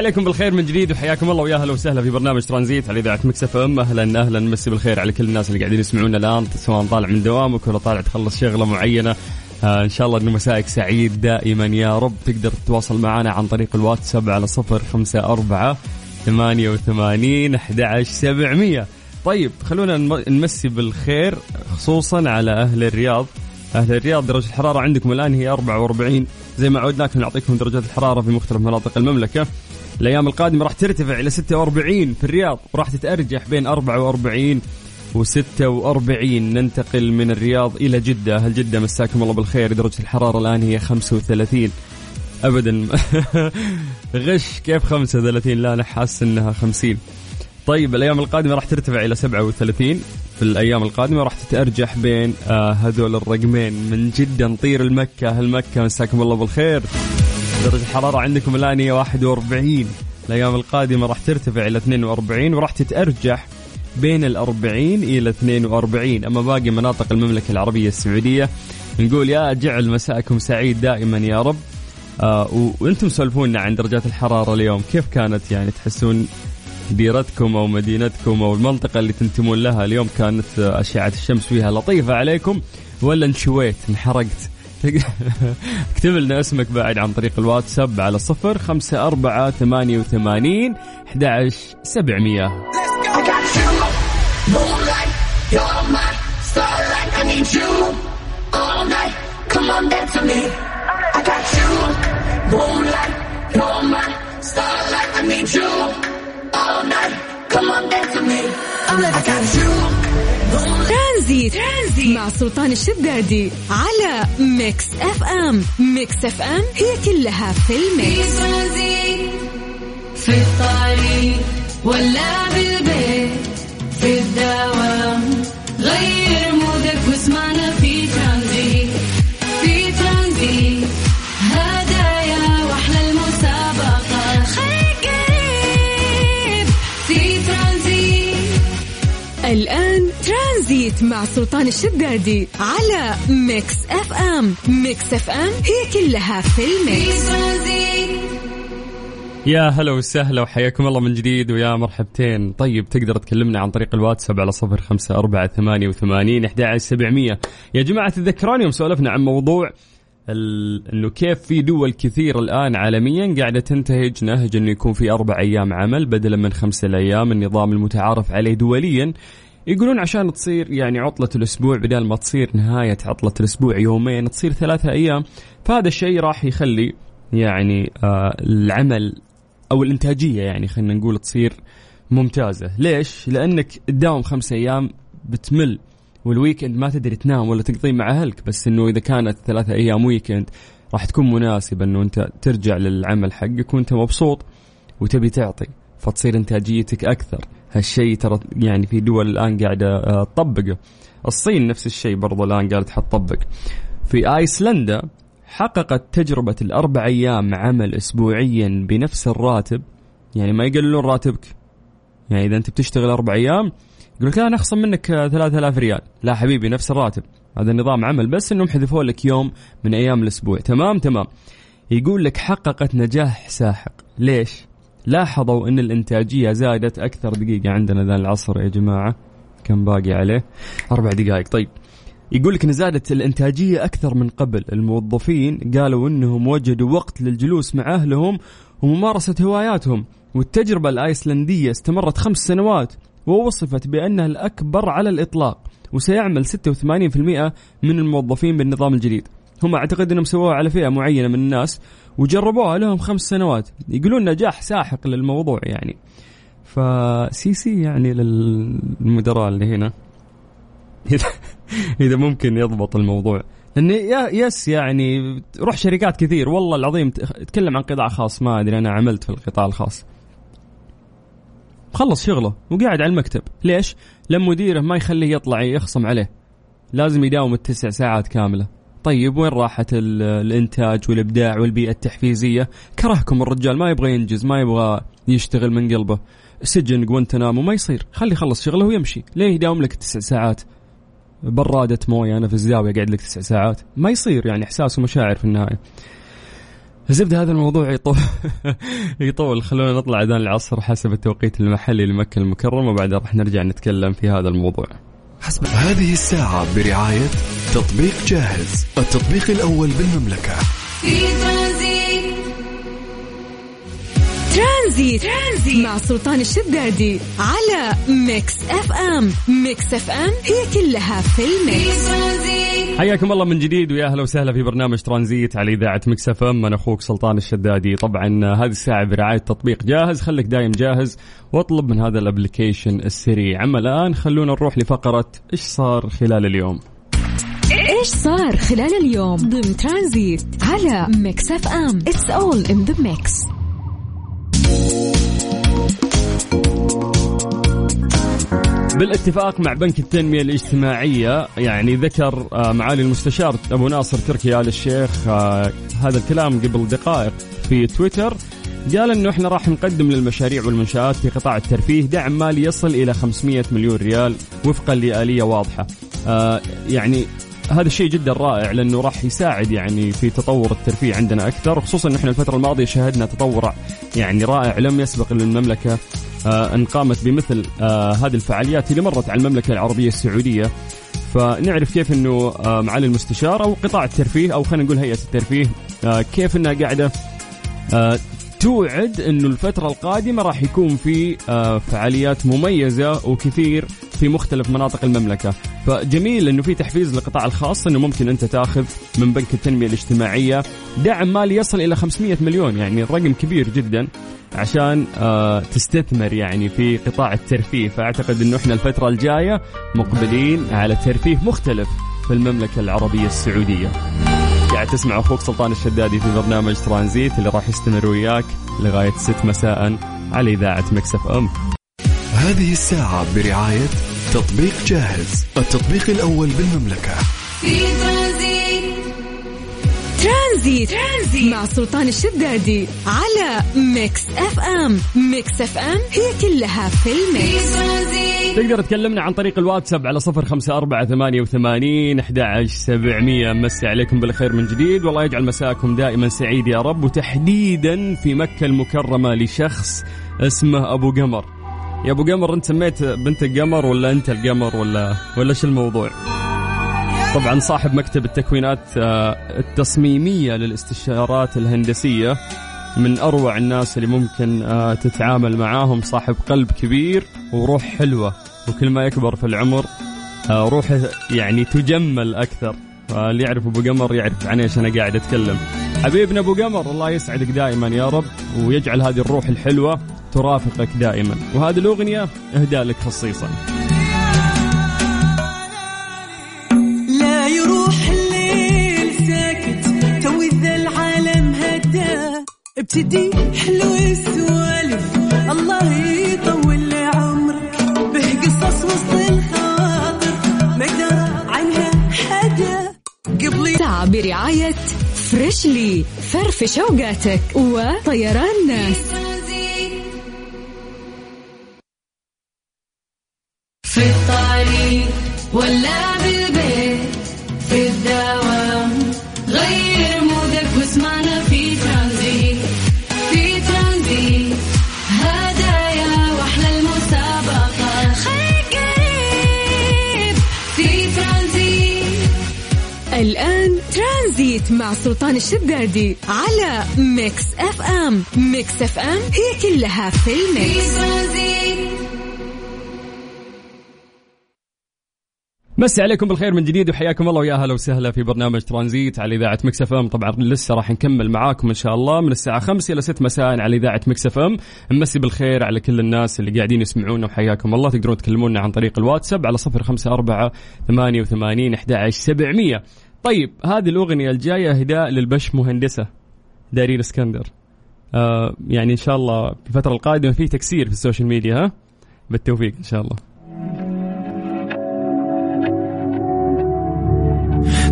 عليكم بالخير من جديد وحياكم الله ويا أهلا وسهلا في برنامج ترانزيت على إذاعة مكسف إم. أهلا أهلا مسي بالخير على كل الناس اللي قاعدين يسمعونا الآن سواء طالع من دوامك ولا طالع تخلص شغلة معينة. آه إن شاء الله انه مسائك سعيد دائما يا رب. تقدر تتواصل معنا عن طريق الواتساب على صفر خمسة أربعة ثمانية وثمانين أحد سبعمية. طيب خلونا نمسي بالخير خصوصا على أهل الرياض. أهل الرياض درجة الحرارة عندكم الآن هي 44 زي ما عودناكم نعطيكم درجات الحرارة في مختلف مناطق المملكة. الأيام القادمة راح ترتفع إلى 46 في الرياض وراح تتأرجح بين 44 و46 ننتقل من الرياض إلى جدة. أهل جدة مساكم الله بالخير. درجة الحرارة الآن هي 35 ابدا. غش كيف 35 لا أنا حاسس إنها 50 طيب الأيام القادمة راح ترتفع إلى 37 في الأيام القادمة راح تتأرجح بين آه هذول الرقمين. من جدا نطير المكة. أهل مكة مساكم الله بالخير. درجة الحراره عندكم الآن هي 41 الأيام القادمة راح ترتفع إلى 42 وراح تتأرجح بين ال 40 إلى 42 أما باقي مناطق المملكة العربية السعودية نقول يا جعل مساءكم سعيد دائما يا رب. آه وأنتم سولفونا عن درجات الحرارة اليوم. كيف كانت يعني تحسون ديرتكم أو مدينتكم أو المنطقة اللي تنتمون لها؟ اليوم كانت أشعة الشمس فيها لطيفة عليكم. ولا انشويت انحرقت؟ اكتب لنا اسمك بعد عن طريق الواتساب على صفر خمسة أربعة ثمانية وثمانين أحد عشر Starlight, I need you all night. Come on, dance with me. I'm like, I got you. ترانزيت. ترانزيت مع سلطان الشدادي على Mix FM Mix FM هي كلها في ال mix في الطريق ولا بالبيت في الدوام غير مع سلطان الشدادي على Mix FM Mix FM هي كلها في ال mix. يا هلا وسهلا وحياكم الله من جديد ويا مرحبتين. طيب تقدر تكلمنا عن طريق الواتساب على صفر خمسة أربعة ثمانية وثمانين أحد سبعمية. يا جماعة تذكرون يوم سولفنا عن موضوع انه كيف في دول كثير الآن عالميا قاعدة تنتهج نهج إنه يكون في أربع أيام عمل بدلا من خمسة الأيام النظام المتعارف عليه دوليا. يقولون عشان تصير يعني عطلة الأسبوع بدل ما تصير نهاية عطلة الأسبوع يومين تصير ثلاثة أيام فهذا الشيء راح يخلي يعني آه العمل أو الإنتاجية يعني خلينا نقول تصير ممتازة ليش؟ لأنك تداوم خمسة أيام بتمل وال weekend ما تدري تنام ولا تقضيه مع أهلك بس إنه إذا كانت ثلاثة أيام weekend راح تكون مناسبة إنه أنت ترجع للعمل حقك وأنت مبسوط وتبي تعطي فتصير إنتاجيتك أكثر. هالشيء ترى يعني في دول الآن قاعدة آه، تطبقه. الصين نفس الشيء برضو الآن قاعدة حتطبق في آيسلندا حققت تجربة الأربع أيام عمل أسبوعيا بنفس الراتب. يعني ما يقللون راتبك. يعني إذا أنت بتشتغل أربع أيام يقول لك لا نخصم منك 3000 ريال. لا حبيبي نفس الراتب. هذا نظام عمل بس إنهم حذفوا لك يوم من أيام الأسبوع. تمام تمام. يقول لك حققت نجاح ساحق. ليش؟ لاحظوا إن الإنتاجية زادت أكثر دقيقة عندنا ذا العصر يا جماعة. كم باقي عليه؟ أربع دقائق. طيب يقول لك إن زادت الإنتاجية أكثر من قبل. الموظفين قالوا إنهم وجدوا وقت للجلوس مع أهلهم وممارسة هواياتهم والتجربة الآيسلندية استمرت خمس سنوات ووصفت بأنها الأكبر على الإطلاق وسيعمل 86% من الموظفين بالنظام الجديد. هم أعتقد إنهم سووها على فئة معينة من الناس وجربوها لهم خمس سنوات. يقولون نجاح ساحق للموضوع يعني. فسي سي يعني للمدراء اللي هنا. إذا ممكن يضبط الموضوع. لأن يس يعني روح شركات كثير. والله العظيم تكلم عن قطاع خاص ما أدري أنا عملت في القطاع الخاص. خلص شغله وقاعد على المكتب. ليش؟ لما مديره ما يخليه يطلع يخصم عليه. لازم يداوم التسع ساعات كاملة. طيب وين راحت الإنتاج والإبداع والبيئة التحفيزية؟ كرهكم الرجال ما يبغى ينجز ما يبغى يشتغل من قلبه. سجن جوانتنامو ما يصير خلي يخلص شغله ويمشي. ليه يداوم لك تسع ساعات؟ برادة موية أنا في الزاوية قاعد لك تسع ساعات. ما يصير يعني إحساس ومشاعر في النهاية. الزبده هذا الموضوع يطول يطول. خلونا نطلع أذان العصر حسب التوقيت المحلي لمكة المكرمة وبعدها راح نرجع نتكلم في هذا الموضوع. حسب. هذه الساعة برعاية تطبيق جاهز التطبيق الأول بالمملكة. في ترانزيت. ترانزيت. مع سلطان الشدادي على Mix FM. Mix FM هي كلها في ال mix. حياكم الله من جديد ويا أهلا وسهلا في برنامج ترانزيت على إذاعة Mix FM. أنا أخوك سلطان الشدادي. طبعا هذه الساعة برعاية تطبيق جاهز. خليك دايم جاهز واطلب من هذا ال application السريع. أما الآن خلونا نروح لفقرة إيش صار خلال اليوم؟ إيش صار خلال اليوم؟ ضمن ترانزيت على Mix FM. it's all in the mix بالاتفاق مع بنك التنمية الاجتماعية يعني ذكر آه، معالي المستشار أبو ناصر تركي آل الشيخ آه، هذا الكلام قبل دقائق في تويتر قال إنه إحنا راح نقدم للمشاريع والمنشآت في قطاع الترفيه دعم مالي يصل إلى 500 مليون ريال وفقا لآلية واضحة. آه يعني هذا الشيء جدا رائع لأنه راح يساعد يعني في تطور الترفيه عندنا أكثر خصوصا ان إحنا الفترة الماضية شهدنا تطور يعني رائع لم يسبق للمملكة إن قامت بمثل آه هذه الفعاليات اللي مرت على المملكة العربية السعودية. فنعرف كيف إنه آه معالي المستشار أو قطاع الترفيه أو خلينا نقول هيئة الترفيه آه كيف إنها قاعدة آه توعد إنه الفترة القادمة راح يكون في آه، فعاليات مميزة وكثير في مختلف مناطق المملكة. فجميل إنه في تحفيز للقطاع الخاص إنه ممكن أنت تاخذ من بنك التنمية الاجتماعية. دعم مالي يصل إلى 500 مليون يعني رقم كبير جدا عشان آه، تستثمر يعني في قطاع الترفيه. فأعتقد إنه إحنا الفترة الجاية مقبلين على ترفيه مختلف في المملكة العربية السعودية. قاعد تسمع أخوك سلطان الشدادي في برنامج ترانزيت اللي راح يستمر وياك لغاية 6 مساء على إذاعة Mix FM. هذه الساعة برعاية تطبيق جاهز، التطبيق الأول بالمملكة. في ترانزيت ترانزيت, ترانزيت. مع سلطان الشدادي على Mix FM، Mix FM هي كلها في ال mix. تقدر تكلمنا عن طريق الواتساب على صفر خمسة أربعة ثمانية وثمانين أحد سبعمية. مسي عليكم بالخير من جديد. والله يجعل مساءكم دائما سعيد يا رب وتحديدا في مكة المكرمة لشخص اسمه أبو قمر. يا أبو قمر أنت سميت بنتك قمر ولا أنت القمر ولا ولا شو الموضوع؟ طبعا صاحب مكتب التكوينات آه، التصميمية للاستشارات الهندسية من أروع الناس اللي ممكن آه، تتعامل معاهم. صاحب قلب كبير وروح حلوة وكل ما يكبر في العمر آه، روحه يعني تجمل أكثر. اللي يعرف أبو قمر يعرف عن إيش أنا قاعد أتكلم. حبيبنا أبو قمر الله يسعدك دائما يا رب ويجعل هذه الروح الحلوة ترافقك دائما. وهذه الأغنية إهداء لك خصيصا. ابتدي حلو السوالف. الله يطول عمرك. به قصص وسط الخاطر. ما عنها حدا قبلي ساعة برعاية فريشلي. فرفش أوقاتك وطيران ناس في الطريق ولا بالبيت مع سلطان الشدادي على Mix FM. Mix FM هي كلها في ال mix. مسي عليكم بالخير من جديد وحياكم الله ويا أهلا وسهلا في برنامج ترانزيت على إذاعة Mix FM. طبعا لسه راح نكمل معاكم إن شاء الله من الساعة 5 إلى 6 مساء على إذاعة Mix FM. نمسي بالخير على كل الناس اللي قاعدين يسمعونا وحياكم الله. تقدرون تكلمونا عن طريق الواتساب على 054 88 11 700 طيب هذه الأغنية الجاية إهداء للباش مهندسة دارين اسكندر آه يعني إن شاء الله في الفترة القادمة في تكسير في ال social media ها بالتوفيق إن شاء الله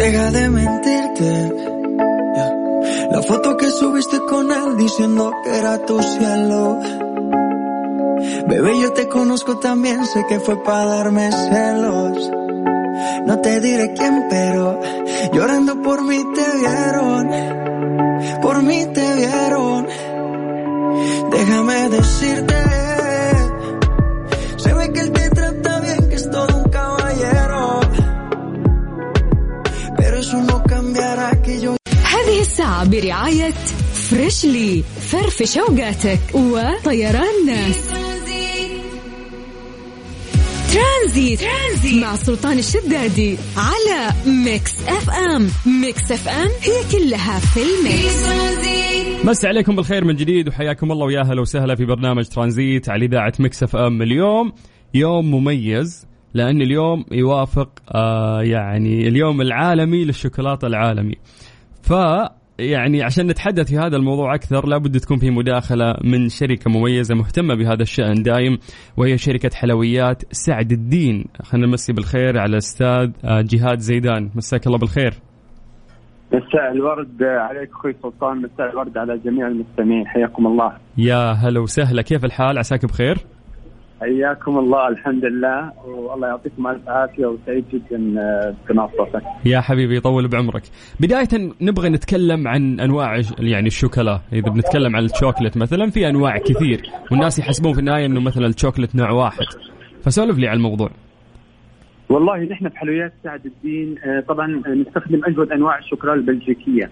Deja de mentirte. La foto que subiste con él diciendo que era tu cielo. Bebé, yo te conozco también, sé que fue para darme celos. No te diré quién, pero llorando por mí te vieron. Por mí te vieron. Déjame decirte. Se ve que él te trata bien, que es todo un caballero. Pero eso no cambiará que yo. هذه الساعة برعاية Freshly فرفش اوقاتك وطيران ناس ترانزيت. ترانزيت مع سلطان الشدادي على Mix FM. Mix FM هي كلها في ال mix. مسي عليكم بالخير من جديد وحياكم الله ويا هلا وسهلا في برنامج ترانزيت على إذاعة Mix FM اليوم. يوم مميز لأن اليوم يوافق آه يعني اليوم العالمي للشوكولاتة العالمي. ف يعني عشان نتحدث في هذا الموضوع أكثر لابد تكون في مداخلة من شركة مميزة مهتمة بهذا الشأن دايم وهي شركة حلويات سعد الدين. خلينا نمسي بالخير على الاستاذ آه، جهاد زيدان. مساك الله بالخير. مساء الورد عليك أخوي سلطان مساء الورد على جميع المستمعين. حياكم الله. يا هلا وسهلا. كيف الحال؟ عساك بخير؟ حياكم الله الحمد لله. والله يعطيكم الف عافية وسعيد جدا آه، بمناصرتك يا حبيبي يطول بعمرك. بداية نبغى نتكلم عن أنواع ج- يعني الشوكولا. إذا بنتكلم عن الشوكلت مثلا في أنواع كثير. والناس يحسبون في النهاية أنه مثلا الشوكلت نوع واحد. فسولف لي عن الموضوع. والله نحن في حلويات سعد الدين آه، طبعا نستخدم أجود أنواع الشوكولا البلجيكية.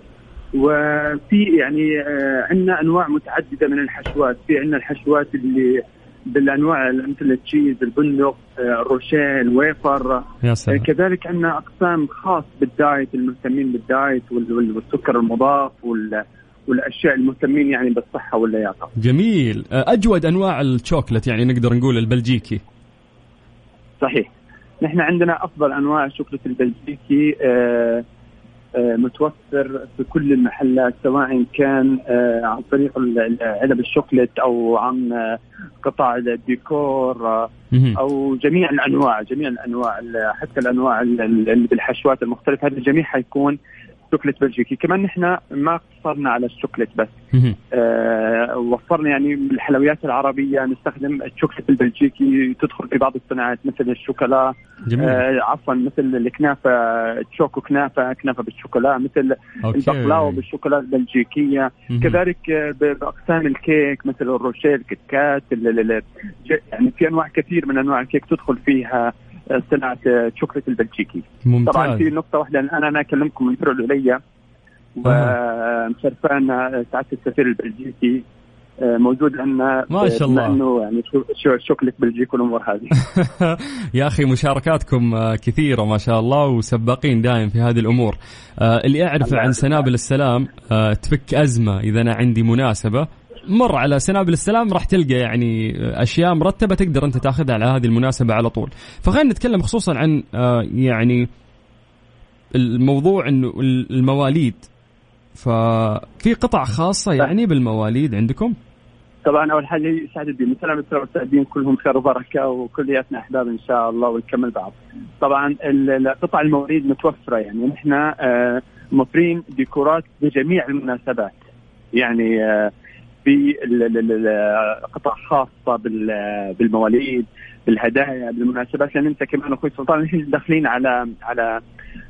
وفي يعني آه، عندنا أنواع متعددة من الحشوات. في عندنا الحشوات اللي بالأنواع مثل ال cheese البندق آه، ال Rocher wafer يا آه، سلام كذلك عندنا أقسام خاص بال diet المهتمين بال diet وال- وال- والسكر المضاف وال- والأشياء المهتمين يعني بالصحة واللياقة. جميل أجود أنواع الشوكلت يعني نقدر نقول البلجيكي صحيح. نحن عندنا أفضل أنواع الشوكولاته البلجيكي آه، آه، متوفر في كل المحلات سواء كان آه، عن طريق علب الشوكولات أو عن آه، قطع الديكور آه،. أو جميع الأنواع جميع الأنواع ال- حتى الأنواع بالحشوات المختلفة هذا الجميع حيكون شوكليت بلجيكي. كمان نحن ما قصرنا على الشوكليت بس. آه وفرنا يعني بالحلويات العربية نستخدم الشوكليت البلجيكي تدخل في بعض الصناعات مثل الشوكولا آه عفوا مثل الكنافة choco كنافة كنافة بالشوكولا مثل البقلاوة بالشوكولا البلجيكية. مهم. كذلك آه، بأقسام الكيك مثل ال Rocher Kit Kat ال- ال- ال- ج- يعني في أنواع كثير من أنواع الكيك تدخل فيها. آه، صناعة شوكليت البلجيكي. طبعا ممتاز في نقطة واحدة أنا أنا أكلمكم من فرع العليا ومشرفانا سعادة السفير البلجيكي آه، موجود عندنا ما شاء الله. انه يعني cho- cho- chocolate بلجيكي والأمور هذه. يا أخي مشاركاتكم آه، كثيرة ما شاء الله وسباقين دائم في هذه الأمور. آه، اللي أعرفه عن. سنابل السلام تفك أزمة إذا أنا عندي مناسبة. مر على سنابل السلام راح تلقى يعني أشياء مرتبة تقدر أنت تاخذها على هذه المناسبة على طول. فخلينا نتكلم خصوصا عن آه، يعني الموضوع إنه المواليد. ففي قطع خاصة يعني بالمواليد عندكم؟ طبعا أول حاجة يسعد الدين مثل المستعدين كلهم خير وبركة وكلياتنا أحباب إن شاء الله ونكمل بعض. طبعا قطع المواليد متوفرة يعني. نحن آه، موفرين ديكورات لجميع المناسبات. يعني آه، في ال- ال- ال- ال- قطع خاصة بال- بالمواليد بالهدايا بالمناسبات. لأن أنت كمان أخوي سلطان نحن داخلين على على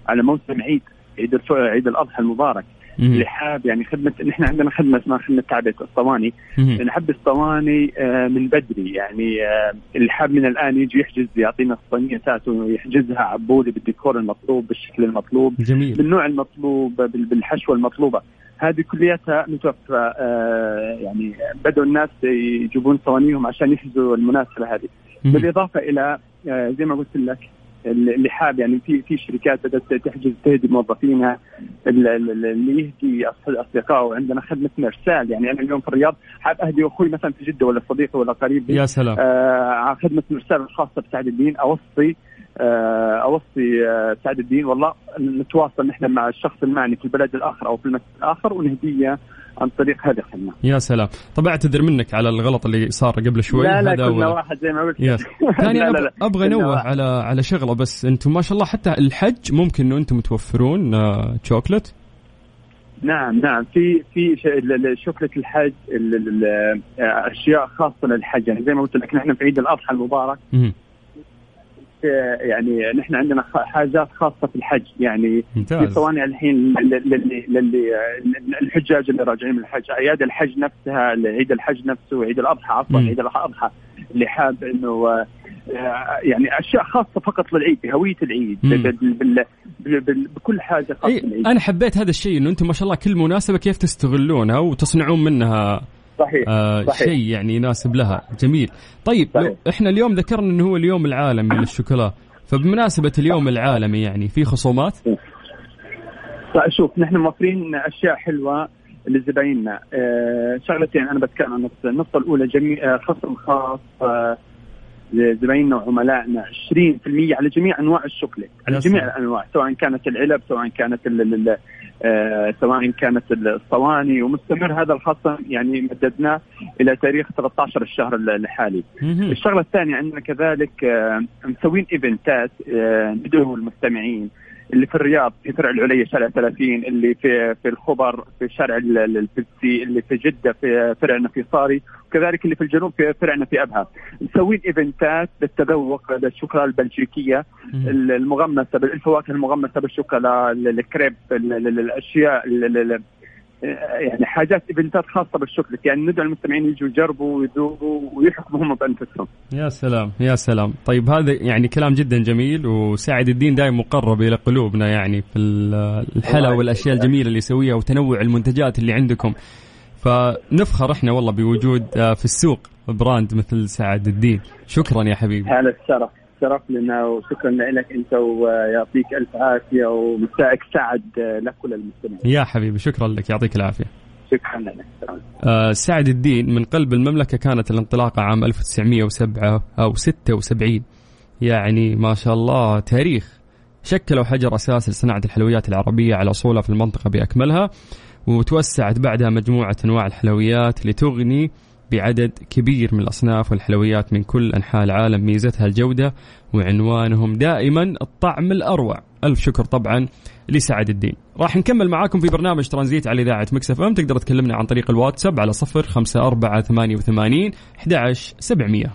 على موسم عيد عيد عيد الأضحى المبارك. اللي حاب يعني خدمه نحن عندنا خدمة اسمها خدمة تعبئة الصواني. نحب الصواني آه، من بدري. يعني آه، اللي حاب من الآن يجي يحجز يعطينا الصينية تاعته ويحجزها عبولي بالديكور المطلوب بالشكل المطلوب جميل. بالنوع المطلوب بال- بالحشوة المطلوبة. هذه كلياتها متوفره آه، يعني بدأوا الناس يجيبون صوانيهم عشان يحجزوا المناسبة هذه مهم. بالإضافة إلى آه، زي ما قلت لك اللي حاب يعني في في شركات بدأت تحجز تهدي موظفينها ال- ال- اللي يهدي اصدقائه عندنا خدمة مرسال يعني أنا اليوم في الرياض حاب أهدي أخوي مثلا في جدة ولا صديقي ولا قريبي يا سلام آه خدمة مرسال الخاصة بسعد الدين أوصي أوصي آه سعد الدين والله نتواصل نحن مع الشخص المعني في البلد الآخر أو في المسجد الآخر ونهديه عن طريق هذه الخدمة. يا سلام طب أعتذر منك على الغلط اللي صار قبل شوي لا لا كنا أولاً. واحد زي ما قلت يس ثاني لا، لا، لا. أبغى انوه. على على شغلة بس أنتم ما شاء الله حتى الحج ممكن إنه أنتم توفرون آه، شوكلت نعم نعم في في ش- ال- ال- شوكلة الحج ال- ال- ال- أشياء خاصة للحج يعني زي ما قلت لك نحن في عيد الأضحى المبارك. آه، يعني نحن عندنا حاجات خاصة في الحج يعني في ممتاز صواني الحين للي للي الحجاج اللي راجعين من الحج اعياد الحج نفسها عيد الحج نفسه عيد الأضحى عفوا. عيد الأضحى اللي حاب إنه آه، يعني أشياء خاصة فقط للعيد بهويه العيد بكل حاجة خاصة إيه بالعيد أنا حبيت هذا الشيء إنه أنتم ما شاء الله كل مناسبة كيف تستغلونها وتصنعون منها صحيح آه صحيح. شيء يعني يناسب لها. جميل. طيب صحيح. إحنا اليوم ذكرنا إنه هو اليوم العالمي للشوكولا. فبمناسبة اليوم العالمي يعني في خصومات؟ طيب شوف نحن موفرين أشياء حلوة لزبايننا. آه شغلتين أنا بتكلم عن النقطه النقطة الأولى جميع آه خصم خاص آه لزبايننا وعملائنا. 20% على جميع أنواع الشوكليت. على جميع. الأنواع. سواء كانت العلب سواء كانت ال ال آه سواء كانت الصواني. ومستمر هذا الخصم يعني مددناه إلى تاريخ 13 الشهر الحالي. الشغلة الثانية عندنا كذلك آه، مسوين event ات آه، ندعو المستمعين. اللي في الرياض في فرع العليا شارع 30 اللي في في الخبر في شارع ال- ال- البلسي اللي في جدة في فرعنا في صاري وكذلك اللي في الجنوب في فرعنا في أبها. مسوين event ات للتذوق للشوكولا البلجيكية المغمسة بالفواكه المغمسة بالشوكولا ال- الكريب ال- ال- الأشياء ال- ال- ال- يعني حاجات event ات خاصة بالشوكليت. يعني ندعو المستمعين يجوا يجربوا ويذوقوا ويحكموا هم بأنفسهم. يا سلام يا سلام. طيب هذا يعني كلام جدا جميل وسعد الدين دائما مقرب إلى قلوبنا يعني في ال- الحلا والأشياء. الجميلة اللي يسويها وتنوع المنتجات اللي عندكم. فنفخر إحنا والله بوجود آه، في السوق brand مثل سعد الدين. شكرا يا حبيبي. هذا الشرف. شرف لنا وشكرا لك أنت ويعطيك ألف عافية ومساءك سعد لكل المستمعين يا حبيبي شكرا لك يعطيك العافية. شكرا لك آه، سعد الدين من قلب المملكة كانت الانطلاقة عام 1907 أو 76 يعني ما شاء الله تاريخ. شكلوا حجر أساس لصناعة الحلويات العربية على أصولها في المنطقة بأكملها وتوسعت بعدها مجموعة أنواع الحلويات لتغني بعدد كبير من الأصناف والحلويات من كل أنحاء العالم ميزتها الجودة وعنوانهم دائما الطعم الأروع. ألف شكر طبعا لسعد الدين. راح نكمل معاكم في برنامج ترانزيت على إذاعة مكسف أم. تقدر تكلمنا عن طريق الواتساب على صفر خمسة أربعة ثمانية وثمانين أحد سبعمية.